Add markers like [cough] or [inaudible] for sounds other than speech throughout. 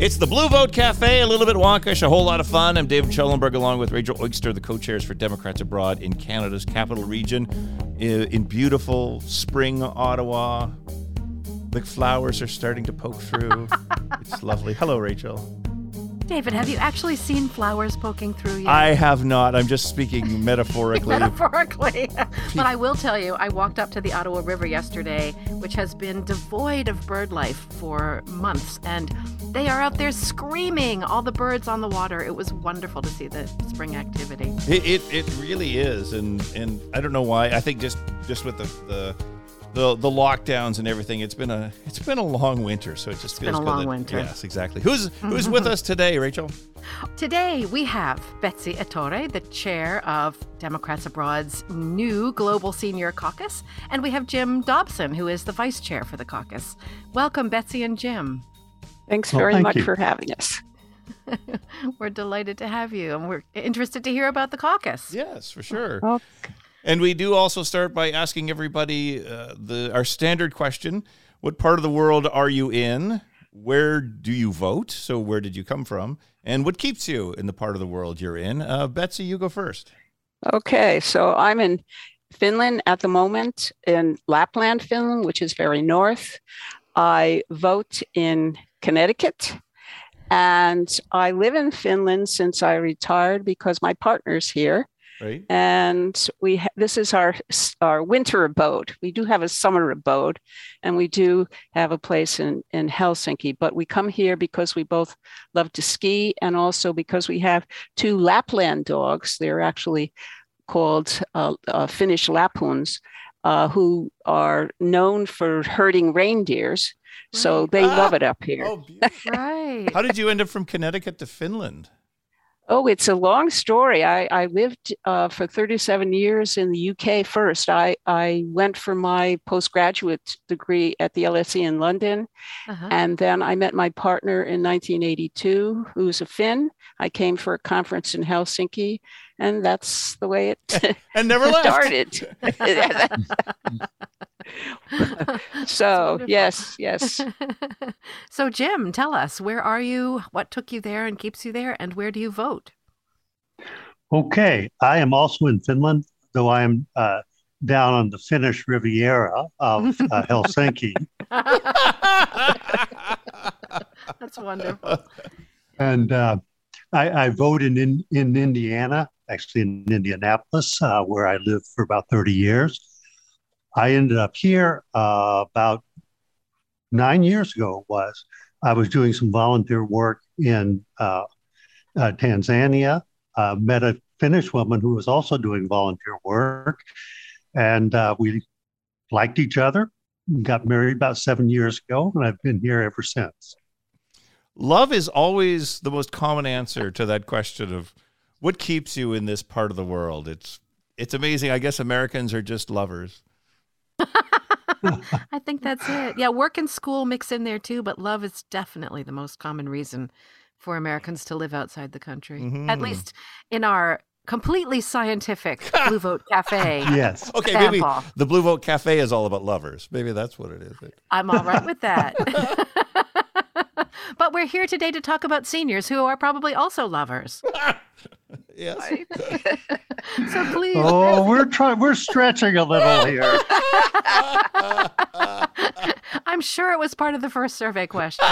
It's the Blue Vote Cafe, a little bit wonkish, a whole lot of fun. I'm David Schellenberg along with Rachel Oyster, the co chairs for Democrats Abroad in Canada's capital region in beautiful spring Ottawa. The flowers are starting to poke through. [laughs] it's lovely. Hello, Rachel. David, have you actually seen flowers poking through yet? I have not. I'm just speaking [laughs] metaphorically. metaphorically. [laughs] but I will tell you, I walked up to the Ottawa River yesterday, which has been devoid of bird life for months, and they are out there screaming, all the birds on the water. It was wonderful to see the spring activity. It, it, it really is, and and I don't know why. I think just just with the the the the lockdowns and everything. It's been a it's been a long winter, so it just it's feels been a good long that, winter. Yes, exactly. Who's who's with [laughs] us today, Rachel? Today we have Betsy Ettore, the chair of Democrats Abroad's new Global Senior Caucus, and we have Jim Dobson, who is the vice chair for the caucus. Welcome, Betsy and Jim. Thanks Well, very thank much you. for having us. [laughs] we're delighted to have you, and we're interested to hear about the caucus. Yes, for sure. Oh, And we do also start by asking everybody uh, the our standard question: What part of the world are you in? Where do you vote? So where did you come from? And what keeps you in the part of the world you're in? Uh, Betsy, you go first. okay, so I'm in Finland at the moment, in Lapland, Finland, which is very north. I vote in Connecticut. And I live in Finland since I retired because my partner's here. Right. and we ha- this is our our winter abode. We do have a summer abode, and we do have a place in in Helsinki. But we come here because we both love to ski, and also because we have two Lapland dogs. They're actually called uh, uh, Finnish Lapphunds, uh, who are known for herding reindeers. So Right. they love Ah. it up here. Oh. Right. How did you end up from Connecticut to Finland? Oh, it's a long story. I, I lived uh, for 37 years in the UK first. I, I went for my postgraduate degree at the LSE in London. Uh-huh. And then I met my partner in 1982, who's a Finn. I came for a conference in Helsinki, and that's the way it [laughs] And never left. [laughs] started. [laughs] [laughs] [laughs] so, yes, yes. [laughs] so, Jim, tell us where are you? What took you there and keeps you there? And where do you vote? Okay, I am also in Finland, though I am uh, down on the Finnish Riviera of uh, Helsinki. That's wonderful. And uh, I, I vote in, in, in Indiana, actually in Indianapolis, uh, where I lived for about 30 years. I ended up here uh, about nine years ago, was. I was doing some volunteer work in uh, uh, Tanzania, met a Finnish woman who was also doing volunteer work, and uh, we liked each other. Got married about seven years ago, and I've been here ever since. Love is always the most common answer to that question of what keeps you in this part of the world. It's it's amazing. I guess Americans are just lovers. [laughs] I think that's it. Yeah, work and school mix in there too, but love is definitely the most common reason for Americans to live outside the country. At Mhm. least in our completely scientific Blue [laughs] Vote Cafe. Yes. Okay, maybe the Blue Vote Cafe is all about lovers. Maybe that's what it is. I'm all right with that. [laughs] but we're here today to talk about seniors who are probably also lovers. Yes. [laughs] So please. Oh, we're trying. We're stretching a little [laughs] here. I'm sure it was part of the first survey question.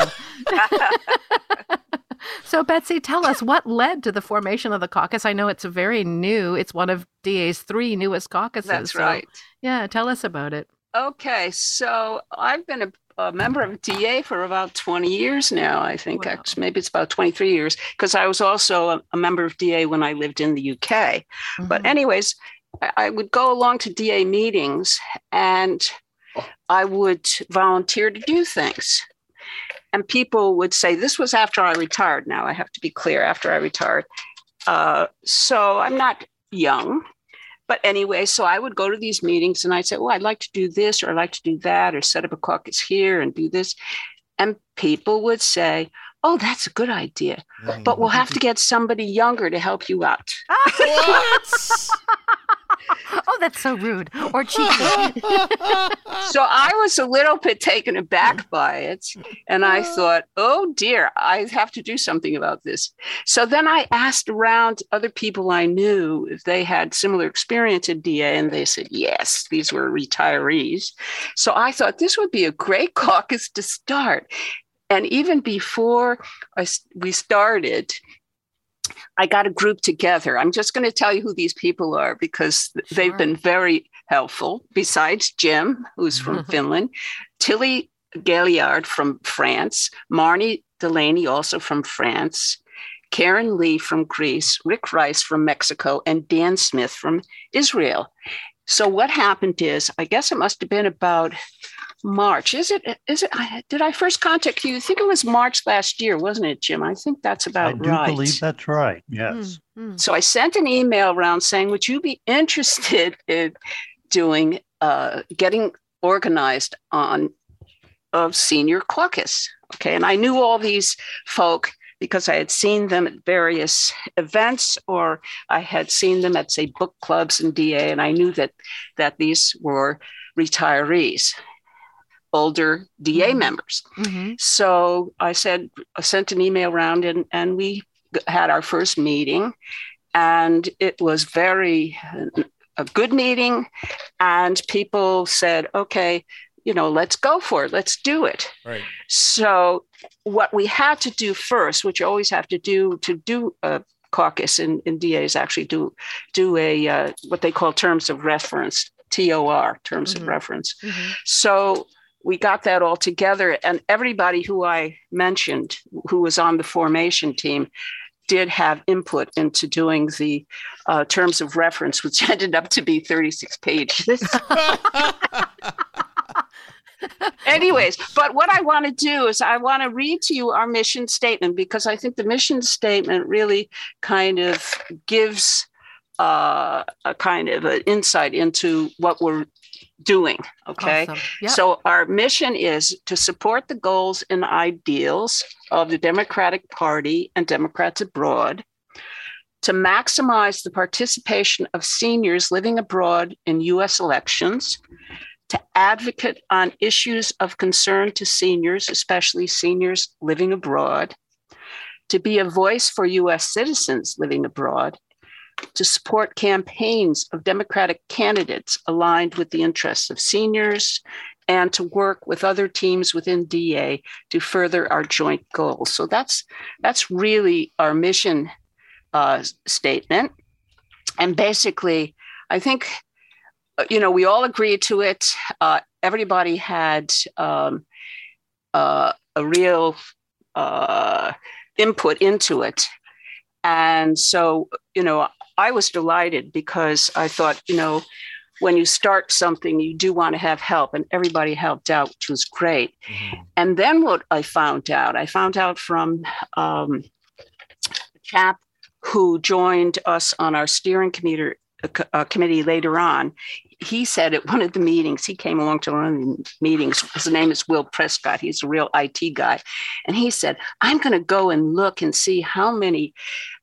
[laughs] so, Betsy, tell us what led to the formation of the caucus. I know it's a very new, it's one of DA's three newest caucuses. That's so, right. Yeah, tell us about it. Okay, so I've been a, a member of DA for about 20 years now. I think Wow. actually, maybe it's about 23 years because I was also a, a member of DA when I lived in the UK. But Mhm. anyways, I, I would go along to DA meetings and I would volunteer to do things. And people would say, this was after I retired. Now I have to be clear after I retired. Uh, so I'm not young. But anyway, so I would go to these meetings and I'd say, Oh, I'd like to do this or I'd like to do that or set up a caucus here and do this. And people would say, Oh, that's a good idea. But we'll have to get somebody younger to help you out. Ah, [laughs] what? Oh, that's so rude or cheeky. [laughs] so I was a little bit taken aback by it. And I thought, oh dear, I have to do something about this. So then I asked around other people I knew if they had similar experience in DA, and they said, yes, these were retirees. So I thought this would be a great [laughs] caucus to start. And even before I, we started, I got a group together. I'm just going to tell you who these people are because sure. they've been very helpful. Besides Jim, who's from mm-hmm. Finland, Tilly Galliard from France, Marnie Delaney, also from France, Karen Lee from Greece, Rick Rice from Mexico, and Dan Smith from Israel. So what happened is, I guess it must have been about March. Is it? Is it? Did I first contact you? I think it was March last year, wasn't it, Jim? I think that's about right. I do right. believe that's right. Yes. Mm-hmm. So I sent an email around saying, "Would you be [laughs] interested in doing uh, getting organized on of senior caucus?" Okay, and I knew all these folk because I had seen them at various events or I had seen them at say book clubs and DA, and I knew that that these were retirees older DA mm-hmm. members. Mm-hmm. So I said, I sent an email around and, and we had our first meeting. And it was very a good meeting. And people said, okay, you know, let's go for it. Let's do it. Right. So what we had to do first, which you always have to do to do a caucus in, in DAs actually do do a uh, what they call terms of reference, TOR, terms mm-hmm. of reference. Mm-hmm. So we got that all together. And everybody who i mentioned who was on the formation team did have input into doing the uh, terms of reference which [laughs] ended up to be 36 pages. [laughs] Anyways but what i want to do is i want to read to you our mission statement because i think the mission statement really kind of gives uh, a kind of an insight into what we're doing. Okay. Awesome. Yep. So our mission is to support the goals and ideals of the Democratic Party and Democrats abroad, to maximize the participation of seniors living abroad in US elections, to advocate on issues of concern to seniors, especially seniors living abroad, to be a voice for US citizens living abroad, to support campaigns of Democratic candidates aligned with the interests of seniors, and to work with other teams within DA to further our joint goals. So that's that's really our mission uh, statement, and basically, I think uh, you know we all agreed to it. Uh, everybody had um, uh, a real uh, input into it. And so, you know, I was delighted because I thought, you know, when you start something, you do want to have help, and everybody helped out, which was great. Mm-hmm. And then what I found out, I found out from um, a chap who joined us on our steering committee, uh, committee later on. He said at one of the meetings, he came along to one of the meetings. His name is Will Prescott. He's a real IT guy. And he said, I'm going to go and look and see how many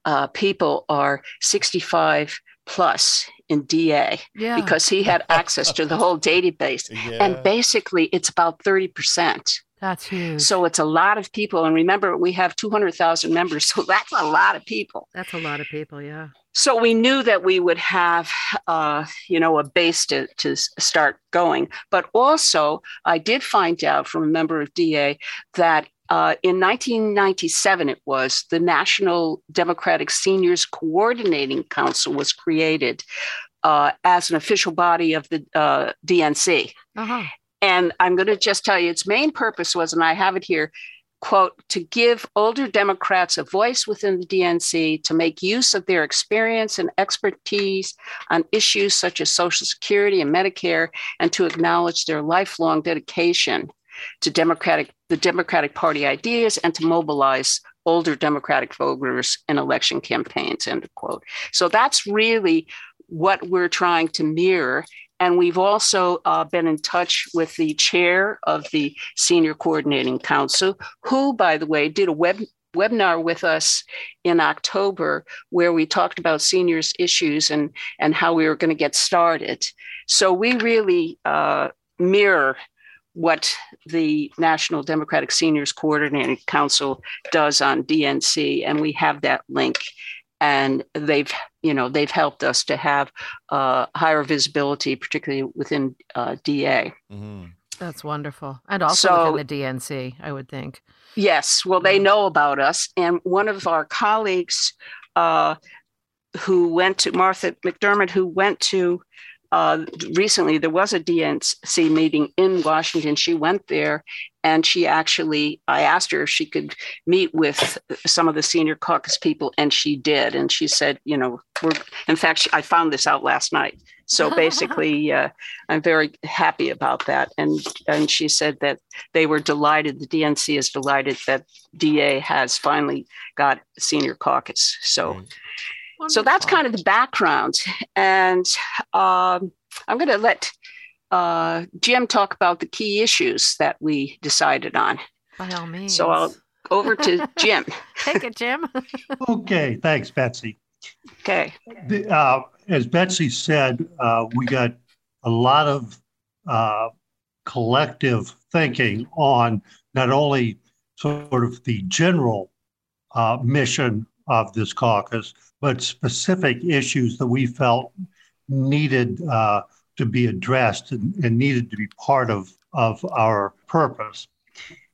uh, people are 65 plus in DA yeah. because he had access to the whole database. Yeah. And basically, it's about 30%. That's huge. So it's a lot of people. And remember, we have 200,000 members. So that's a lot of people. That's a lot of people, yeah. So we knew that we would have, uh, you know, a base to, to start going. But also, I did find out from a member of DA that uh, in 1997, it was the National Democratic Seniors Coordinating Council was created uh, as an official body of the uh, DNC. Uh-huh. And I'm going to just tell you its main purpose was, and I have it here, quote, to give older Democrats a voice within the DNC to make use of their experience and expertise on issues such as Social Security and Medicare, and to acknowledge their lifelong dedication to Democratic the Democratic Party ideas and to mobilize older Democratic voters in election campaigns. End quote. So that's really what we're trying to mirror. And we've also uh, been in touch with the chair of the Senior Coordinating Council, who, by the way, did a web webinar with us in October where we talked about seniors issues and and how we were going to get started. So we really uh, mirror what the National Democratic Seniors Coordinating Council does on DNC, and we have that link. And they've, you know, they've helped us to have uh, higher visibility, particularly within uh, DA. Mm-hmm. That's wonderful, and also so, within the DNC, I would think. Yes, well, they know about us, and one of our colleagues uh, who went to Martha McDermott, who went to uh, recently there was a DNC meeting in Washington. She went there and she actually, I asked her if she could meet with some of the senior caucus people, and she did. And she said, you know, we're, in fact, she, I found this out last night. So [laughs] basically, uh, I'm very happy about that. And, and she said that they were delighted, the DNC is delighted that DA has finally got senior caucus. So. So that's kind of the background. And um, I'm going to let uh, Jim talk about the key issues that we decided on. By all means. So I'll over to [laughs] Jim. Take it, Jim. [laughs] okay. Thanks, Betsy. Okay. The, uh, as Betsy said, uh, we got a lot of uh, collective thinking on not only sort of the general uh, mission of this caucus, but specific issues that we felt needed uh, to be addressed and, and, needed to be part of, of our purpose.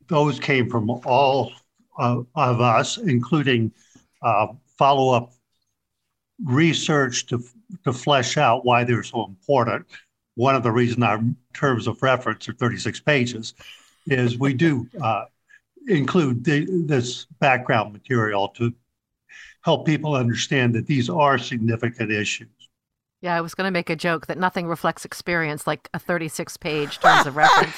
Those came from all of us, including uh, follow up research to, to flesh out why they're so important. One of the reasons our terms of reference are 36 pages is we do uh, include the, this background material to help people understand that these are significant issues. Yeah, I was going to make a joke that nothing reflects experience like a 36 page terms of reference.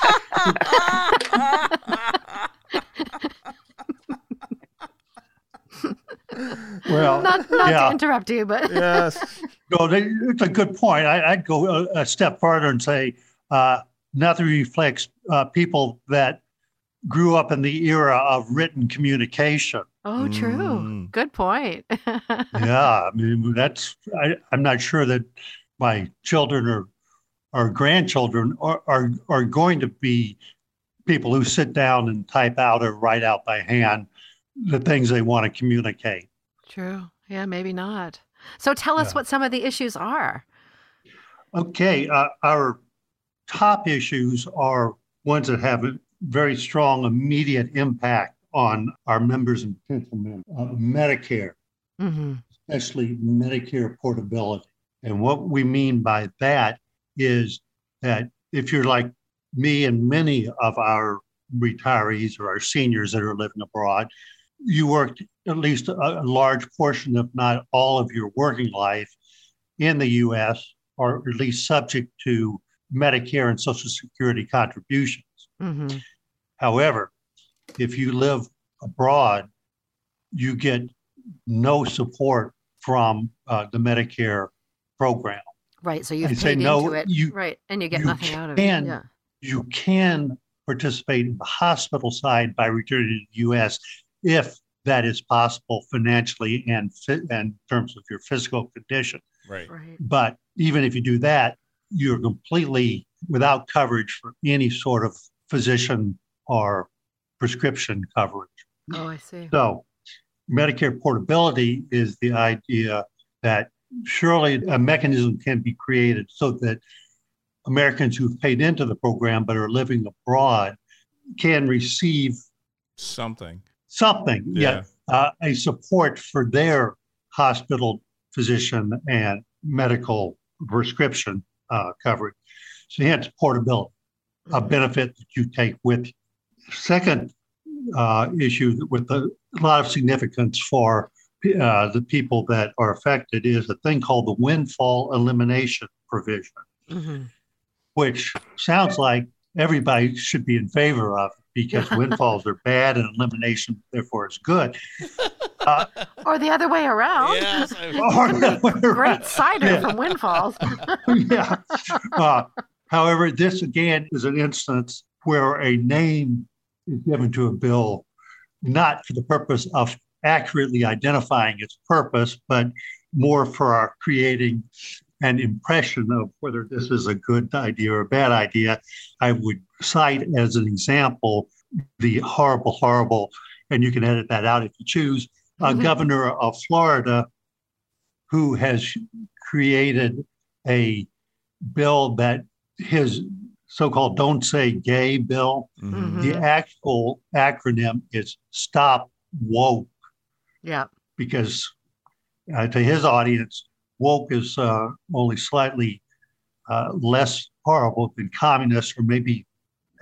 well, not, not yeah. to interrupt you, but yes, [laughs] no, it's a good point. I, would go a, a, step further and say uh, nothing reflects uh, people that grew up in the era of written communication. Oh, true. Mm. Good point. [laughs] yeah, I mean that's. I, I'm not sure that my children or or grandchildren are, are are going to be people who sit down and type out or write out by hand the things they want to communicate. True. Yeah, maybe not. So tell us yeah. what some of the issues are. Okay, uh, our top issues are ones that have a very strong immediate impact on our members and potential members. Uh, Medicare, mm-hmm. especially Medicare portability. And what we mean by that is that if you're like me and many of our retirees or our seniors that are living abroad, you worked at least a, a large portion, if not all of your working life in the US, or at least subject to Medicare and Social Security contributions. Mm-hmm. However, if you live abroad, you get no support from uh, the Medicare program. Right. So you paid no, into it. You, right. And you get you nothing out of it. Yeah. You can participate in the hospital side by returning to the U.S. if that is possible financially and in terms of your physical condition. Right. right. But even if you do that, you're completely without coverage for any sort of physician or prescription coverage. Oh, I see. So, Medicare portability is the idea that surely a mechanism can be created so that Americans who've paid into the program but are living abroad can receive something. Something, yeah, yeah uh, a support for their hospital physician and medical prescription uh, coverage. So, hence portability, a mm-hmm. benefit that you take with you. Second uh, issue with a lot of significance for uh, the people that are affected is a thing called the windfall elimination provision, mm-hmm. which sounds like everybody should be in favor of because [laughs] windfalls are bad and elimination therefore is good. Uh, or the other way around. Yes, or the way Great cider yeah. from windfalls. [laughs] yeah. Uh, however, this again is an instance where a name is given to a bill not for the purpose of accurately identifying its purpose, but more for our creating an impression of whether this is a good idea or a bad idea. I would cite as an example the horrible, horrible, and you can edit that out if you choose, mm-hmm. governor of Florida who has created a bill that his so-called "Don't Say Gay" bill. Mm-hmm. The actual acronym is "Stop Woke." Yeah. Because uh, to his audience, woke is uh, only slightly uh, less horrible than communist, or maybe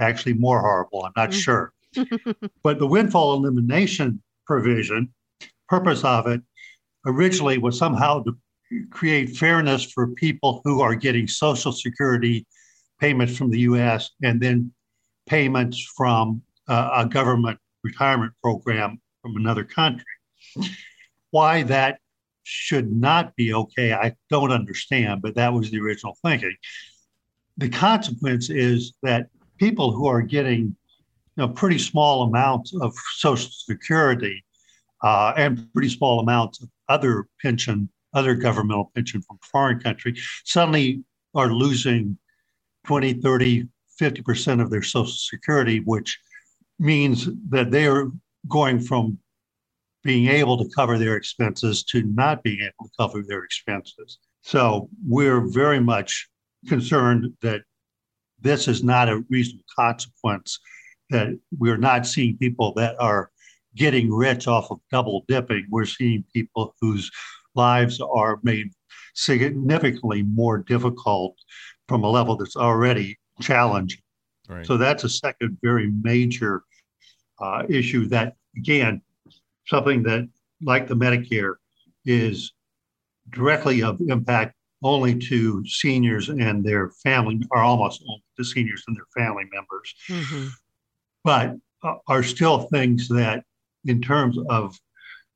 actually more horrible. I'm not mm-hmm. sure. [laughs] but the windfall elimination provision, purpose of it originally was somehow to create fairness for people who are getting Social Security payments from the US and then payments from uh, a government retirement program from another country. Why that should not be okay, I don't understand, but that was the original thinking. The consequence is that people who are getting you know, pretty small amounts of Social Security uh, and pretty small amounts of other pension, other governmental pension from foreign country, suddenly are losing 20, 30, 50% of their Social Security, which means that they are going from being able to cover their expenses to not being able to cover their expenses. So we're very much concerned that this is not a reasonable consequence, that we're not seeing people that are getting rich off of double dipping. We're seeing people whose lives are made significantly more difficult from a level that's already challenging. Right. So that's a second very major uh, issue that, again, something that, like the Medicare, is directly of impact only to seniors and their family, or almost only to seniors and their family members, mm-hmm. but uh, are still things that, in terms of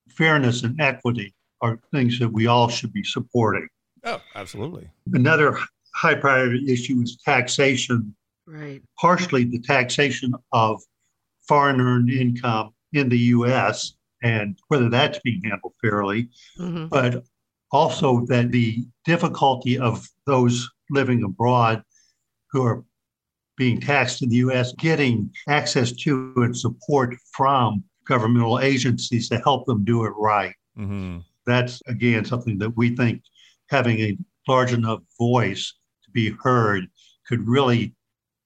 fairness and equity, are things that we all should be supporting. Oh, absolutely. Another high priority issue is taxation. Right. Partially the taxation of foreign earned income in the US and whether that's being handled fairly, mm-hmm. but also that the difficulty of those living abroad who are being taxed in the US getting access to and support from governmental agencies to help them do it right. Mm-hmm. That's again something that we think having a large enough voice to be heard could really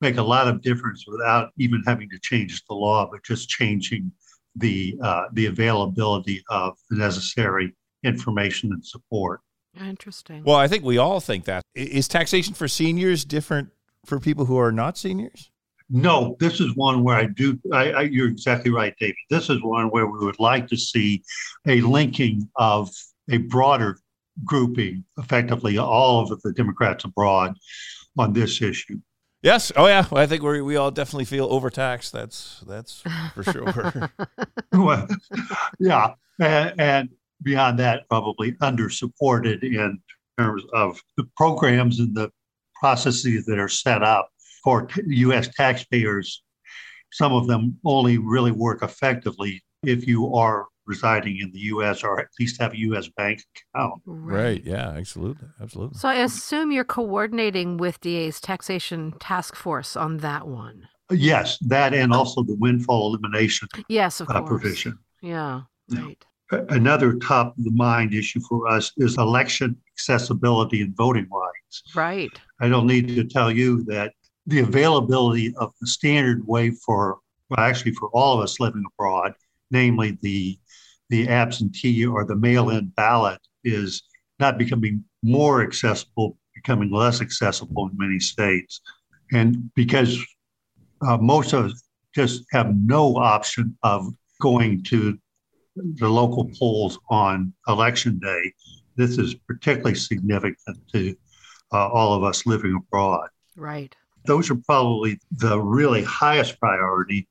make a lot of difference without even having to change the law, but just changing the uh, the availability of the necessary information and support. Interesting. Well, I think we all think that is taxation for seniors different for people who are not seniors. No, this is one where I do. I, I, you're exactly right, David. This is one where we would like to see a linking of a broader grouping, effectively all of the Democrats abroad, on this issue. Yes. Oh, yeah. Well, I think we we all definitely feel overtaxed. That's that's for sure. [laughs] well, yeah, and, and beyond that, probably undersupported in terms of the programs and the processes that are set up for t- U.S. taxpayers. Some of them only really work effectively if you are residing in the U.S. or at least have a U.S. bank account. Right. right. Yeah. Absolutely. Absolutely. So I assume you're coordinating with DA's taxation task force on that one. Yes, that and also the windfall elimination. Yes, of uh, course. Provision. Yeah. Right. Another top of the mind issue for us is election accessibility and voting rights. Right. I don't need to tell you that the availability of the standard way for, well, actually for all of us living abroad, namely the the absentee or the mail-in ballot is not becoming more accessible, becoming less accessible in many states. And because uh, most of us just have no option of going to the local polls on election day, this is particularly significant to uh, all of us living abroad. Right. Those are probably the really highest priority,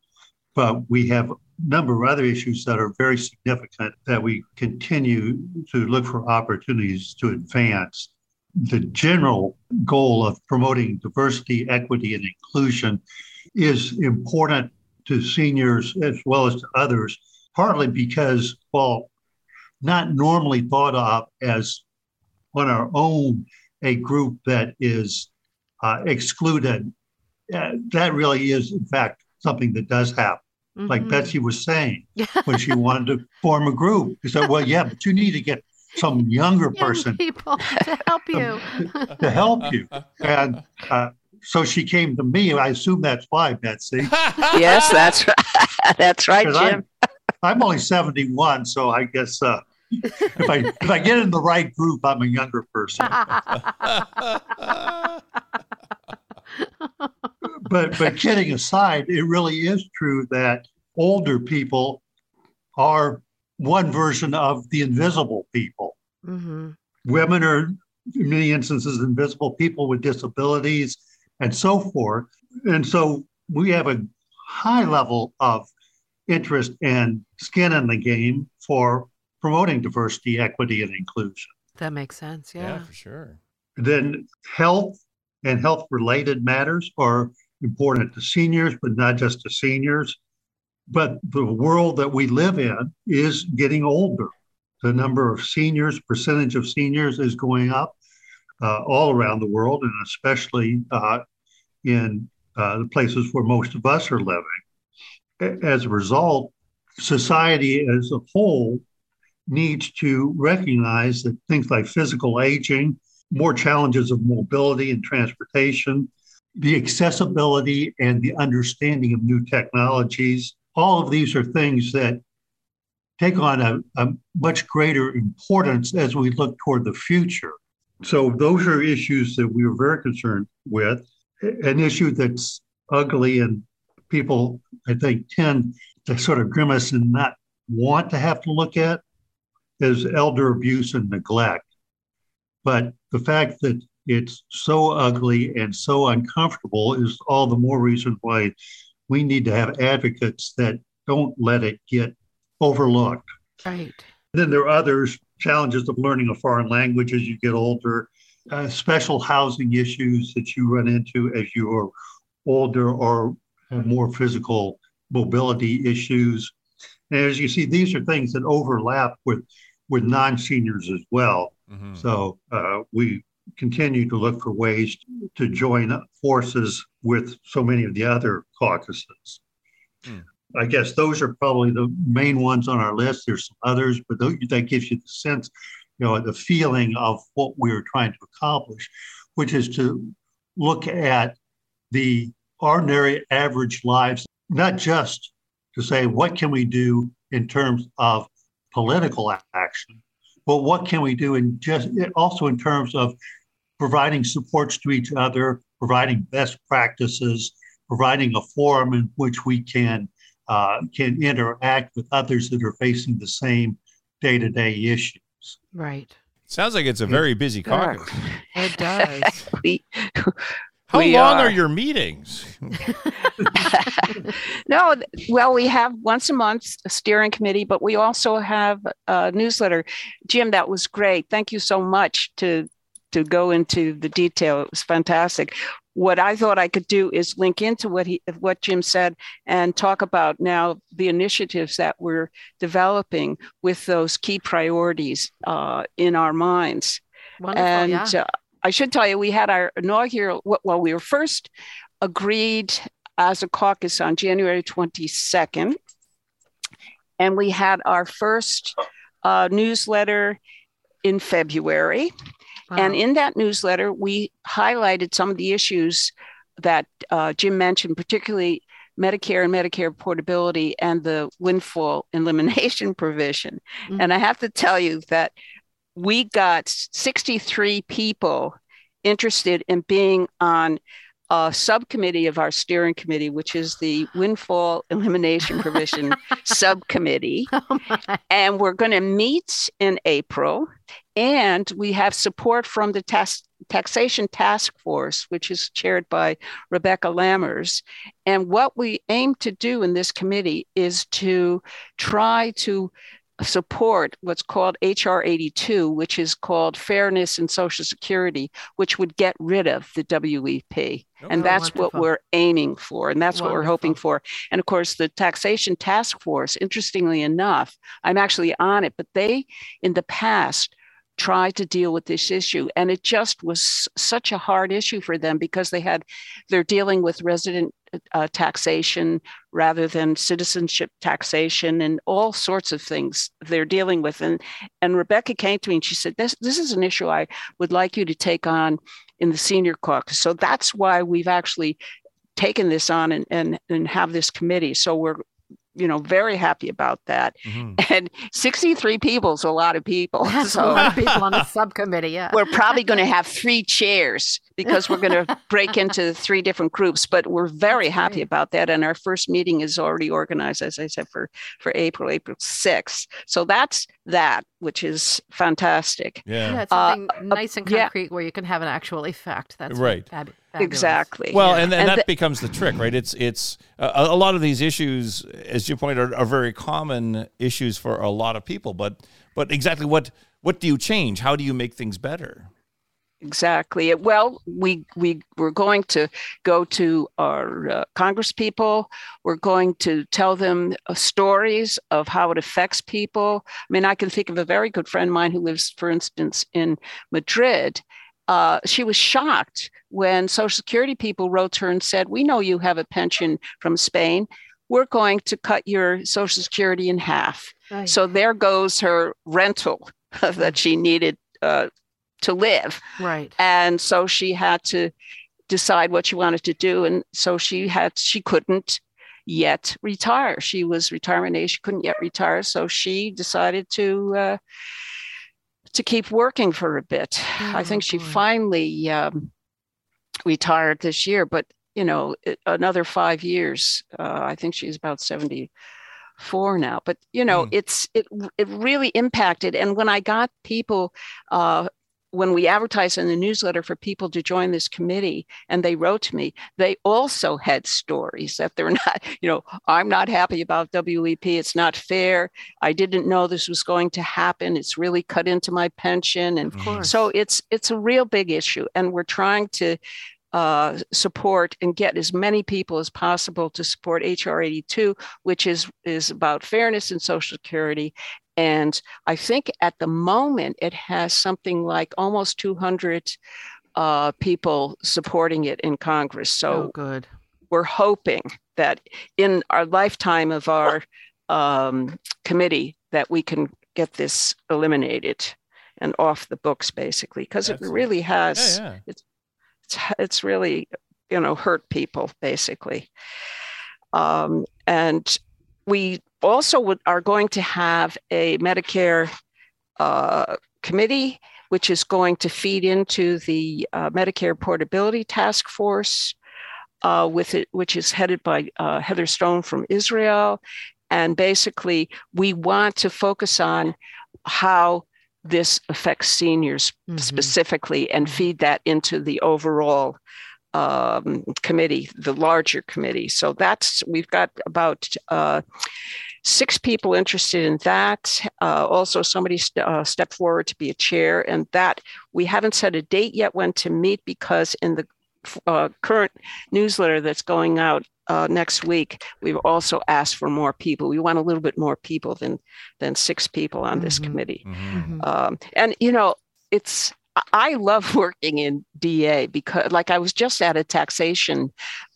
but we have number of other issues that are very significant that we continue to look for opportunities to advance. The general goal of promoting diversity, equity, and inclusion is important to seniors as well as to others partly because, well, not normally thought of as on our own a group that is uh, excluded. Uh, that really is, in fact, something that does happen. Mm-hmm. Like Betsy was saying [laughs] when she wanted to form a group. She said, Well, yeah, but you need to get some younger Young person people to help [laughs] you. [laughs] to help you. And uh, so she came to me i assume that's why betsy. Yes that's right. That's right jim. I'm, I'm, only 71 so i guess uh, if i if i get in the right group i'm a younger person but but kidding aside it really is true that older people are one version of the invisible people. Mm-hmm. Women are, in many instances, invisible people with disabilities and so forth. And so we have a high level of interest and skin in the game for promoting diversity, equity, and inclusion. That makes sense. Yeah. Yeah, for sure. Then health and health related matters are important to seniors, but not just to seniors. But the world that we live in is getting older. The number of seniors, percentage of seniors is going up uh, all around the world, and especially uh, in uh, the places where most of us are living. As a result, society as a whole needs to recognize that things like physical aging, more challenges of mobility and transportation, the accessibility and the understanding of new technologies, all of these are things that take on a, a, much greater importance as we look toward the future. So, those are issues that we are very concerned with. An issue that's ugly and people, I think, tend to sort of grimace and not want to have to look at is elder abuse and neglect. But the fact that it's so ugly and so uncomfortable is all the more reason why we need to have advocates that don't let it get overlooked. Right. Then there are others, challenges of learning a foreign language as you get older, uh, special housing issues that you run into as you are older or have more physical mobility issues. And as you see, these are things that overlap with, with non seniors as well. Mm-hmm. So uh, we continue to look for ways to join forces with so many of the other caucuses. Mm. I guess those are probably the main ones on our list. There's some others, but that gives you the sense, you know, the feeling of what we're trying to accomplish, which is to look at the ordinary average lives, not just to say what can we do in terms of political action, but what can we do in just also in terms of providing supports to each other, providing best practices, providing a forum in which we can uh, can interact with others that are facing the same day-to-day issues. Right. Sounds like it's a very busy caucus. It does. [laughs] we, How we long are. are your meetings? [laughs] no, well, we have once a month a steering committee, but we also have a newsletter. Jim, that was great. Thank you so much to to go into the detail. It was fantastic. What I thought I could do is link into what he, what Jim said, and talk about now the initiatives that we're developing with those key priorities uh, in our minds. Wonderful, and yeah. uh, I should tell you, we had our inaugural. Well, we were first agreed as a caucus on January 22nd, and we had our first uh, newsletter in February. And in that newsletter, we highlighted some of the issues that uh, Jim mentioned, particularly Medicare and Medicare portability and the windfall [laughs] elimination provision. Mm-hmm. And I have to tell you that we got 63 people interested in being on a subcommittee of our steering committee, which is the windfall [laughs] elimination provision [laughs] subcommittee. Oh and we're going to meet in April. And we have support from the tax, taxation task force, which is chaired by Rebecca Lammers. And what we aim to do in this committee is to try to support what's called HR 82, which is called Fairness in Social Security, which would get rid of the WEP. Oh, and that's wonderful. what we're aiming for, and that's what we're hoping for. And of course, the Taxation Task Force, interestingly enough, I'm actually on it, but they, in the past, tried to deal with this issue. And it just was such a hard issue for them because they had they're dealing with resident uh, taxation rather than citizenship taxation and all sorts of things they're dealing with. And and Rebecca came to me and she said this this is an issue I would like you to take on in the senior caucus. So that's why we've actually taken this on and and, and have this committee. So we're you know very happy about that Mhm. [laughs] and 63 people is a lot of people That's a so lot of people on the [laughs] subcommittee. Yeah. we're probably going to have three chairs because we're going [laughs] to break into three different groups but we're very That's happy great. about that and our first meeting is already organized as i said for for april april 6th so that's that which is fantastic Yeah. yeah, it's Uh, something nice and yeah. concrete where you can have an actual effect. That's Right. fab- fabulous. exactly Well, Yeah. and then And that the- becomes the trick, right? It's it's uh, a, a lot of these issues, as you point out, are very common issues for a lot of people. But but exactly what what do you change? How do you make things better? exactly well we we we're going to go to our uh, congress people we're going to tell them uh, stories of how it affects people i mean i can think of a very good friend of mine who lives for instance in madrid uh, she was shocked when social security people wrote to her and said we know you have a pension from spain. We're going to cut your social security in half. Right. so there goes her rental [laughs] that she needed uh, to live. Right. and so she had to decide what she wanted to do and so she had she couldn't yet retire. She was retirement age she couldn't yet retire so she decided to uh, to keep working for a bit i Oh, think she boy. finally um, retired this year but you know it- another five years uh, i think she's about 74 now but you know Mm. it's it it really impacted and when i got people uh, when we advertised in the newsletter for people to join this committee and they wrote to me they also had stories that they're [laughs] not you know i'm not happy about wep it's not fair i didn't know this was going to happen it's really cut into my pension and so it's it's a real big issue and we're trying to uh, support and get as many people as possible to support hr 82 which is is about fairness in social security and i think at the moment it has something like almost 200 uh, people supporting it in congress so oh, good. we're hoping that in our lifetime of our um, committee that we can get this eliminated and off the books basically because it really has Yeah, yeah. it's it's really you know hurt people basically um, and we also would, are going to have a medicare uh, committee which is going to feed into the uh, medicare portability task force uh, with it, which is headed by uh, heather stone from israel and basically we want to focus on how this affects seniors Mhm. specifically and feed that into the overall um, committee, the larger committee. So that's we've got about uh, six people interested in that. Uh, also, somebody st- uh, stepped forward to be a chair, and that we haven't set a date yet when to meet because in the uh, current newsletter that's going out uh, next week, we've also asked for more people. We want a little bit more people than than six people on this Mhm. committee. Mhm. Mhm. Um, and you know, it's I- love [laughs] working in DA because, like, I was just at a taxation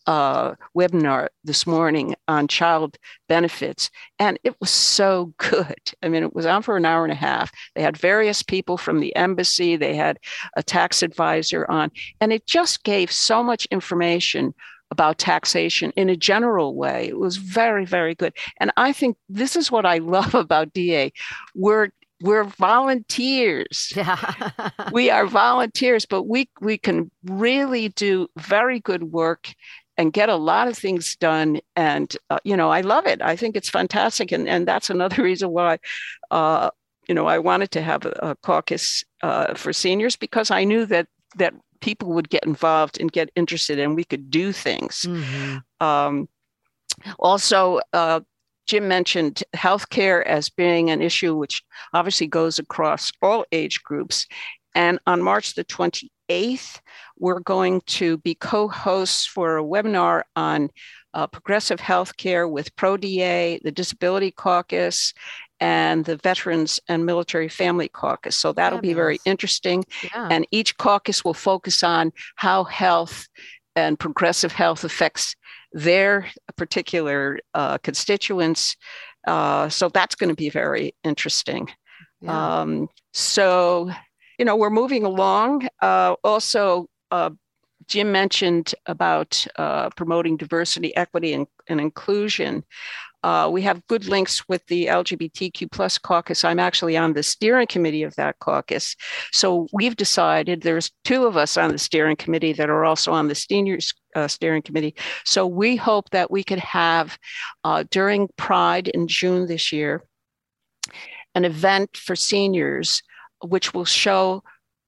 uh, webinar this morning on child benefits, and it was so [laughs] good. I mean, it was on for an hour and a half. They had various people from the embassy, they had a tax advisor on, and it just gave so much information about taxation in a general way. It was very, very good. And I think this is what I [laughs] love about DA. We're we're volunteers [laughs] Yeah. we are volunteers, but we we can really do very good work and get a lot of things done. And uh, you know, I love it. I think it's fantastic, and and that's another reason why. Uh, you know, I wanted to have a, a caucus uh, for seniors because I knew that that people would get involved and get interested, and we could do things. Mhm. Um, also, uh, Jim mentioned healthcare as being an issue which obviously goes across all age groups. And on March the 28th, we're going to be co hosts for a webinar on uh, progressive healthcare with ProDA, the Disability Caucus, and the Veterans and Military Family Caucus. So that'll Fabulous. be very interesting. Yeah. And each caucus will focus on how health and progressive health affects their particular uh, constituents. Uh, so that's going to be very interesting. Yeah. Um, so, you know, we're moving along. Uh, also, uh, Jim mentioned about uh, promoting diversity, equity, and, and inclusion. Uh, we have good links with the LGBTQ plus caucus. I'm actually on the steering committee of that caucus. So we've decided there's two of us on the steering committee that are also on the seniors uh, steering committee. So we hope that we could have uh, during Pride in June this year an event for seniors, which will show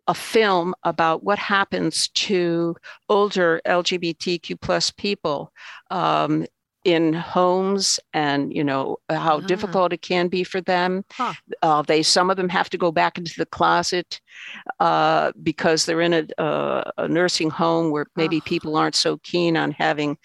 a film about what happens to older LGBTQ plus people um, in homes and you know how ah. difficult it can be for them huh. uh, they some of them have to go back into the closet uh, because they're in a, uh, a, nursing home where maybe oh. people aren't so keen on having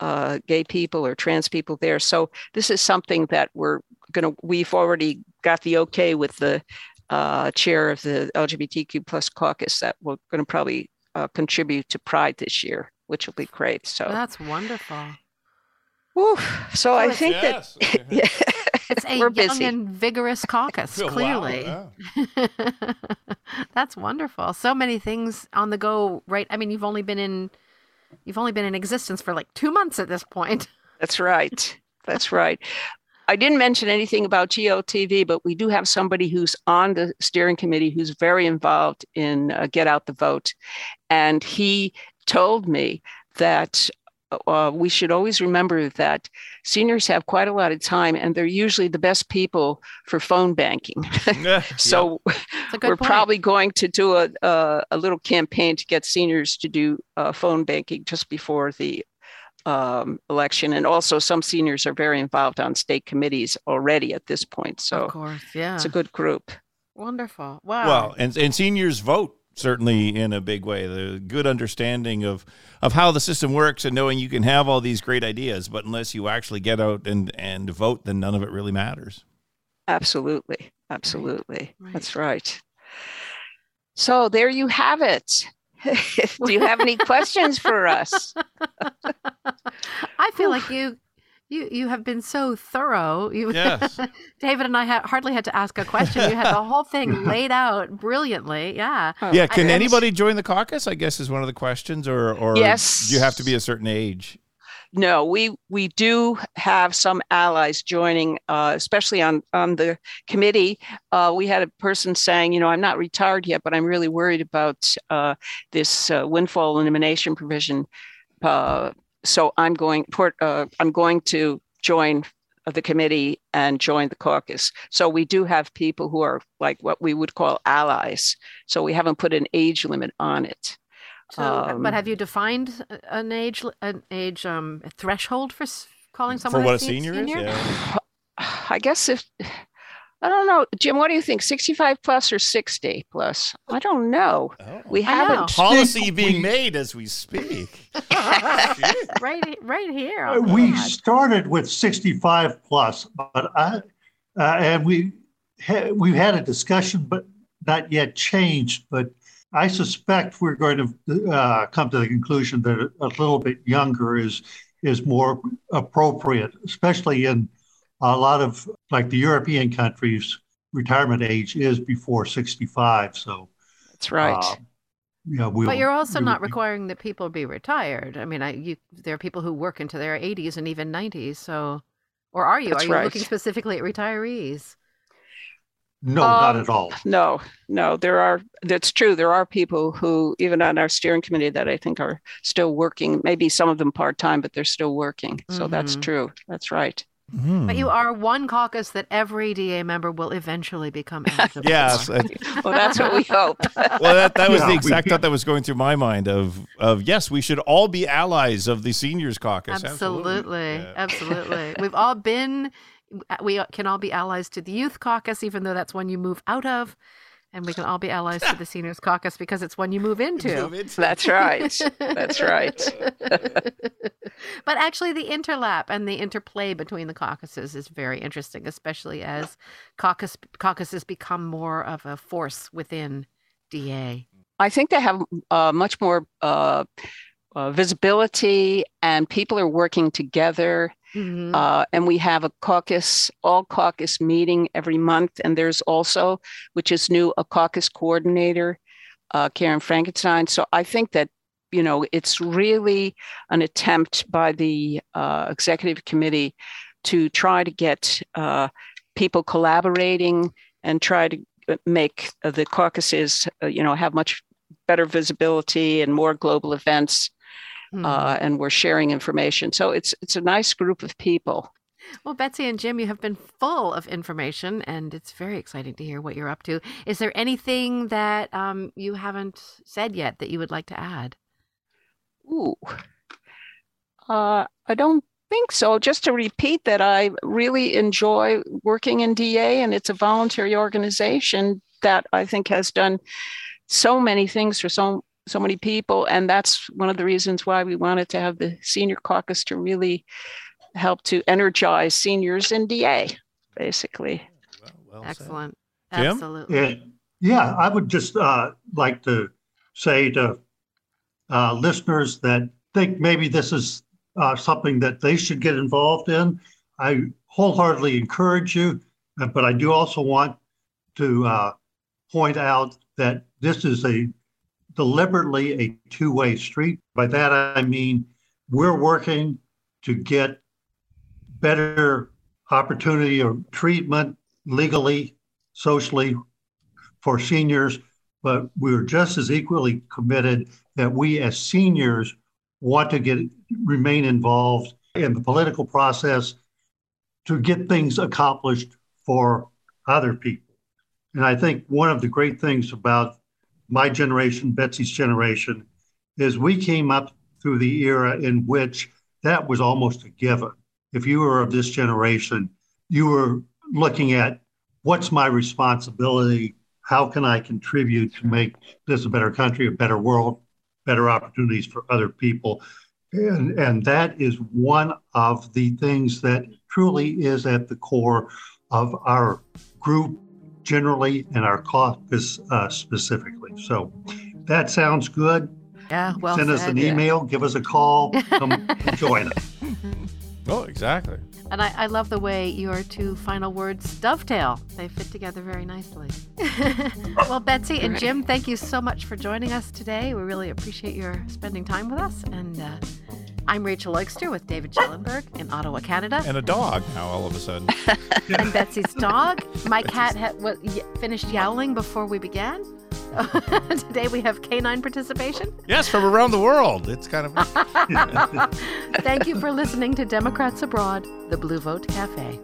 uh, gay people or trans people there so this is something that we're going to we've already got the okay with the uh, chair of the lgbtq plus caucus that we're going to probably uh, contribute to pride this year which will be great so that's wonderful Whew. So I think yes. [laughs] that yeah, it's a [laughs] young busy. and vigorous caucus. [laughs] Clearly, wow, yeah. that's wonderful. So many things on the go. Right? I mean, you've only been in you've only been in existence for like two months at this point. That's right. That's right. I didn't mention anything about GOTV, but we do have somebody who's on the steering committee who's very involved in uh, Get Out the Vote. And he told me that uh, we should always remember that seniors have quite a lot of time and they're usually the best people for phone banking. [laughs] [laughs] so we're point. probably going to do a, a, a, little campaign to get seniors to do uh, phone banking just before the um, election. And also, some seniors are very involved on state committees already at this point. So, of course, yeah, it's a good group. Wonderful. Wow. Well, and, and seniors vote certainly in a big way. The good understanding of of how the system works and knowing you can have all these great ideas, but unless you actually get out and and vote, then none of it really matters. Absolutely, absolutely. Right. That's right. So there you have it. [laughs] Do you have any questions for us? [laughs] I feel like you you you have been so thorough. You, [laughs] yes. David and I ha- hardly had to ask a question. You had the whole thing [laughs] laid out brilliantly. Yeah. Yeah. Can I, anybody join the caucus? I guess is one of the questions, or or yes. you have to be a certain age. No, we we do have some allies joining, uh, especially on on the committee. Uh, we had a person saying, you know, I'm not retired yet, but I'm really worried about uh, this uh, windfall elimination provision uh, so I'm going uh, I'm going to join the committee and join the caucus. So we do have people who are like what we would call allies. So we haven't put an age limit on it. So, um, but have you defined an age an age um, threshold for calling someone for what a senior, senior? is? Yeah. [sighs] I guess if I don't know, Jim. What do you think? Sixty-five plus or sixty plus? I don't know. Oh, we haven't policy being made as we speak. [laughs] [laughs] right, right here. Oh, we God. started with sixty-five plus, but I uh, and we ha- we've had a discussion, but not yet changed. But I suspect we're going to uh, come to the conclusion that a little bit younger is is more appropriate, especially in a lot of like the European countries, retirement age is before 65. So that's right. Uh, yeah, we'll, but you're also not requiring that people be retired. I mean, I, you, there are people who work into their 80s and even 90s. So, or are you? Are you right. looking specifically at retirees? No, um, not at all. No, no. There are. That's true. There are people who, even on our steering committee, that I think are still working. Maybe some of them part time, but they're still working. So mm-hmm. that's true. That's right. Mm. But you are one caucus that every DA member will eventually become [laughs] eligible. yes. [laughs] well, that's what we hope. [laughs] well, that, that was yeah, the exact thought that was going through my mind of, of yes, we should all be allies of the seniors caucus. Absolutely. Absolutely. Yeah. Absolutely. We've all been we can all be allies to the Youth Caucus, even though that's one you move out of. And we can all be allies to the [laughs] Seniors Caucus because it's one you move into. Move into- That's right. That's right. [laughs] but actually, the interlap and the interplay between the caucuses is very interesting, especially as caucus caucuses become more of a force within DA. I think they have uh, much more uh, uh, visibility, and people are working together. Mhm. Uh, and we have a caucus, all caucus meeting every month. And there's also, which is new, a caucus coordinator, uh, Karen Frankenstein. So I think that, you know, it's really an attempt by the uh, executive committee to try to get uh, people collaborating and try to uh, make the caucuses, uh, you know, have much better visibility and more global events. Mhm. Uh, and we're sharing information. So it's it's a nice group of people. Well, Betsy and Jim, you have been full of information, and it's very exciting to hear what you're up to. Is there anything that um, you haven't said yet that you would like to add? Ooh. Uh, I don't think so. Just to repeat that I really enjoy working in DA, and it's a voluntary organization that I think has done so many things for so so many people, and that's one of the reasons why we wanted to have the senior caucus to really help to energize seniors in DA, basically. Well, well. Excellent. Jim? Absolutely. And yeah, I would just uh, like to say to uh, listeners that think maybe this is uh, something that they should get involved in. I wholeheartedly encourage you, uh, but I do also want to uh, point out that this is a deliberately a two-way street. By that I mean we're working to get better opportunity or treatment legally, socially for seniors, but we're just as equally committed that we as seniors want to get remain involved in the political process to get things accomplished for other people. And I think one of the great things about my generation, Betsy's generation, is we came up through the era in which that was almost a given. If you were of this generation, you were looking at what's my responsibility? How can I contribute to make this a better country, a better world, better opportunities for other people? And, and that is one of the things that truly is at the core of our group generally and our caucus uh, specifically. So that sounds good. Yeah, well Send us said. an email, give us a call, come [laughs] join us. Oh, exactly. And I, I love the way your two final words dovetail. They fit together very nicely. [laughs] well, Betsy and Jim, thank you so much for joining us today. We really appreciate your spending time with us. And uh, I'm Rachel Oikster with David Schellenberg in Ottawa, Canada. And a dog now all of a sudden. [laughs] [laughs] And Betsy's dog. My cat had what, y- finished yowling before we began. [laughs] Today we have canine participation. yes, from around the world. It's kind of. Thank you for listening to Democrats Abroad, the Blue Vote Cafe.